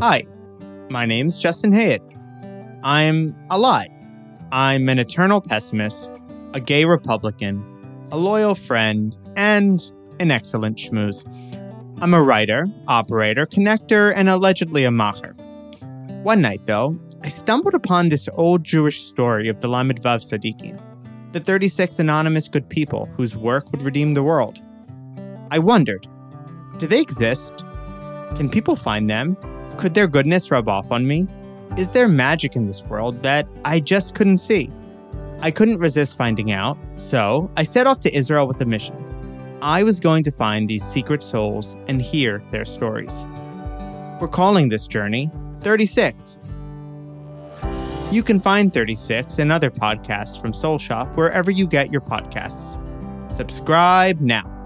Hi, my name's Justin Hayet. I'm a lot. I'm an eternal pessimist, a gay Republican, a loyal friend, and an excellent schmooze. I'm a writer, operator, connector, and allegedly a macher. One night, though, I stumbled upon this old Jewish story of the Lamed Vav Tzaddikim, the 36 anonymous good people whose work would redeem the world. I wondered, do they exist? Can people find them? Could their goodness rub off on me? Is there magic in this world that I just couldn't see? I couldn't resist finding out, so I set off to Israel with a mission. I was going to find these secret souls and hear their stories. We're calling this journey 36. You can find 36 and other podcasts from Soul Shop wherever you get your podcasts. Subscribe now.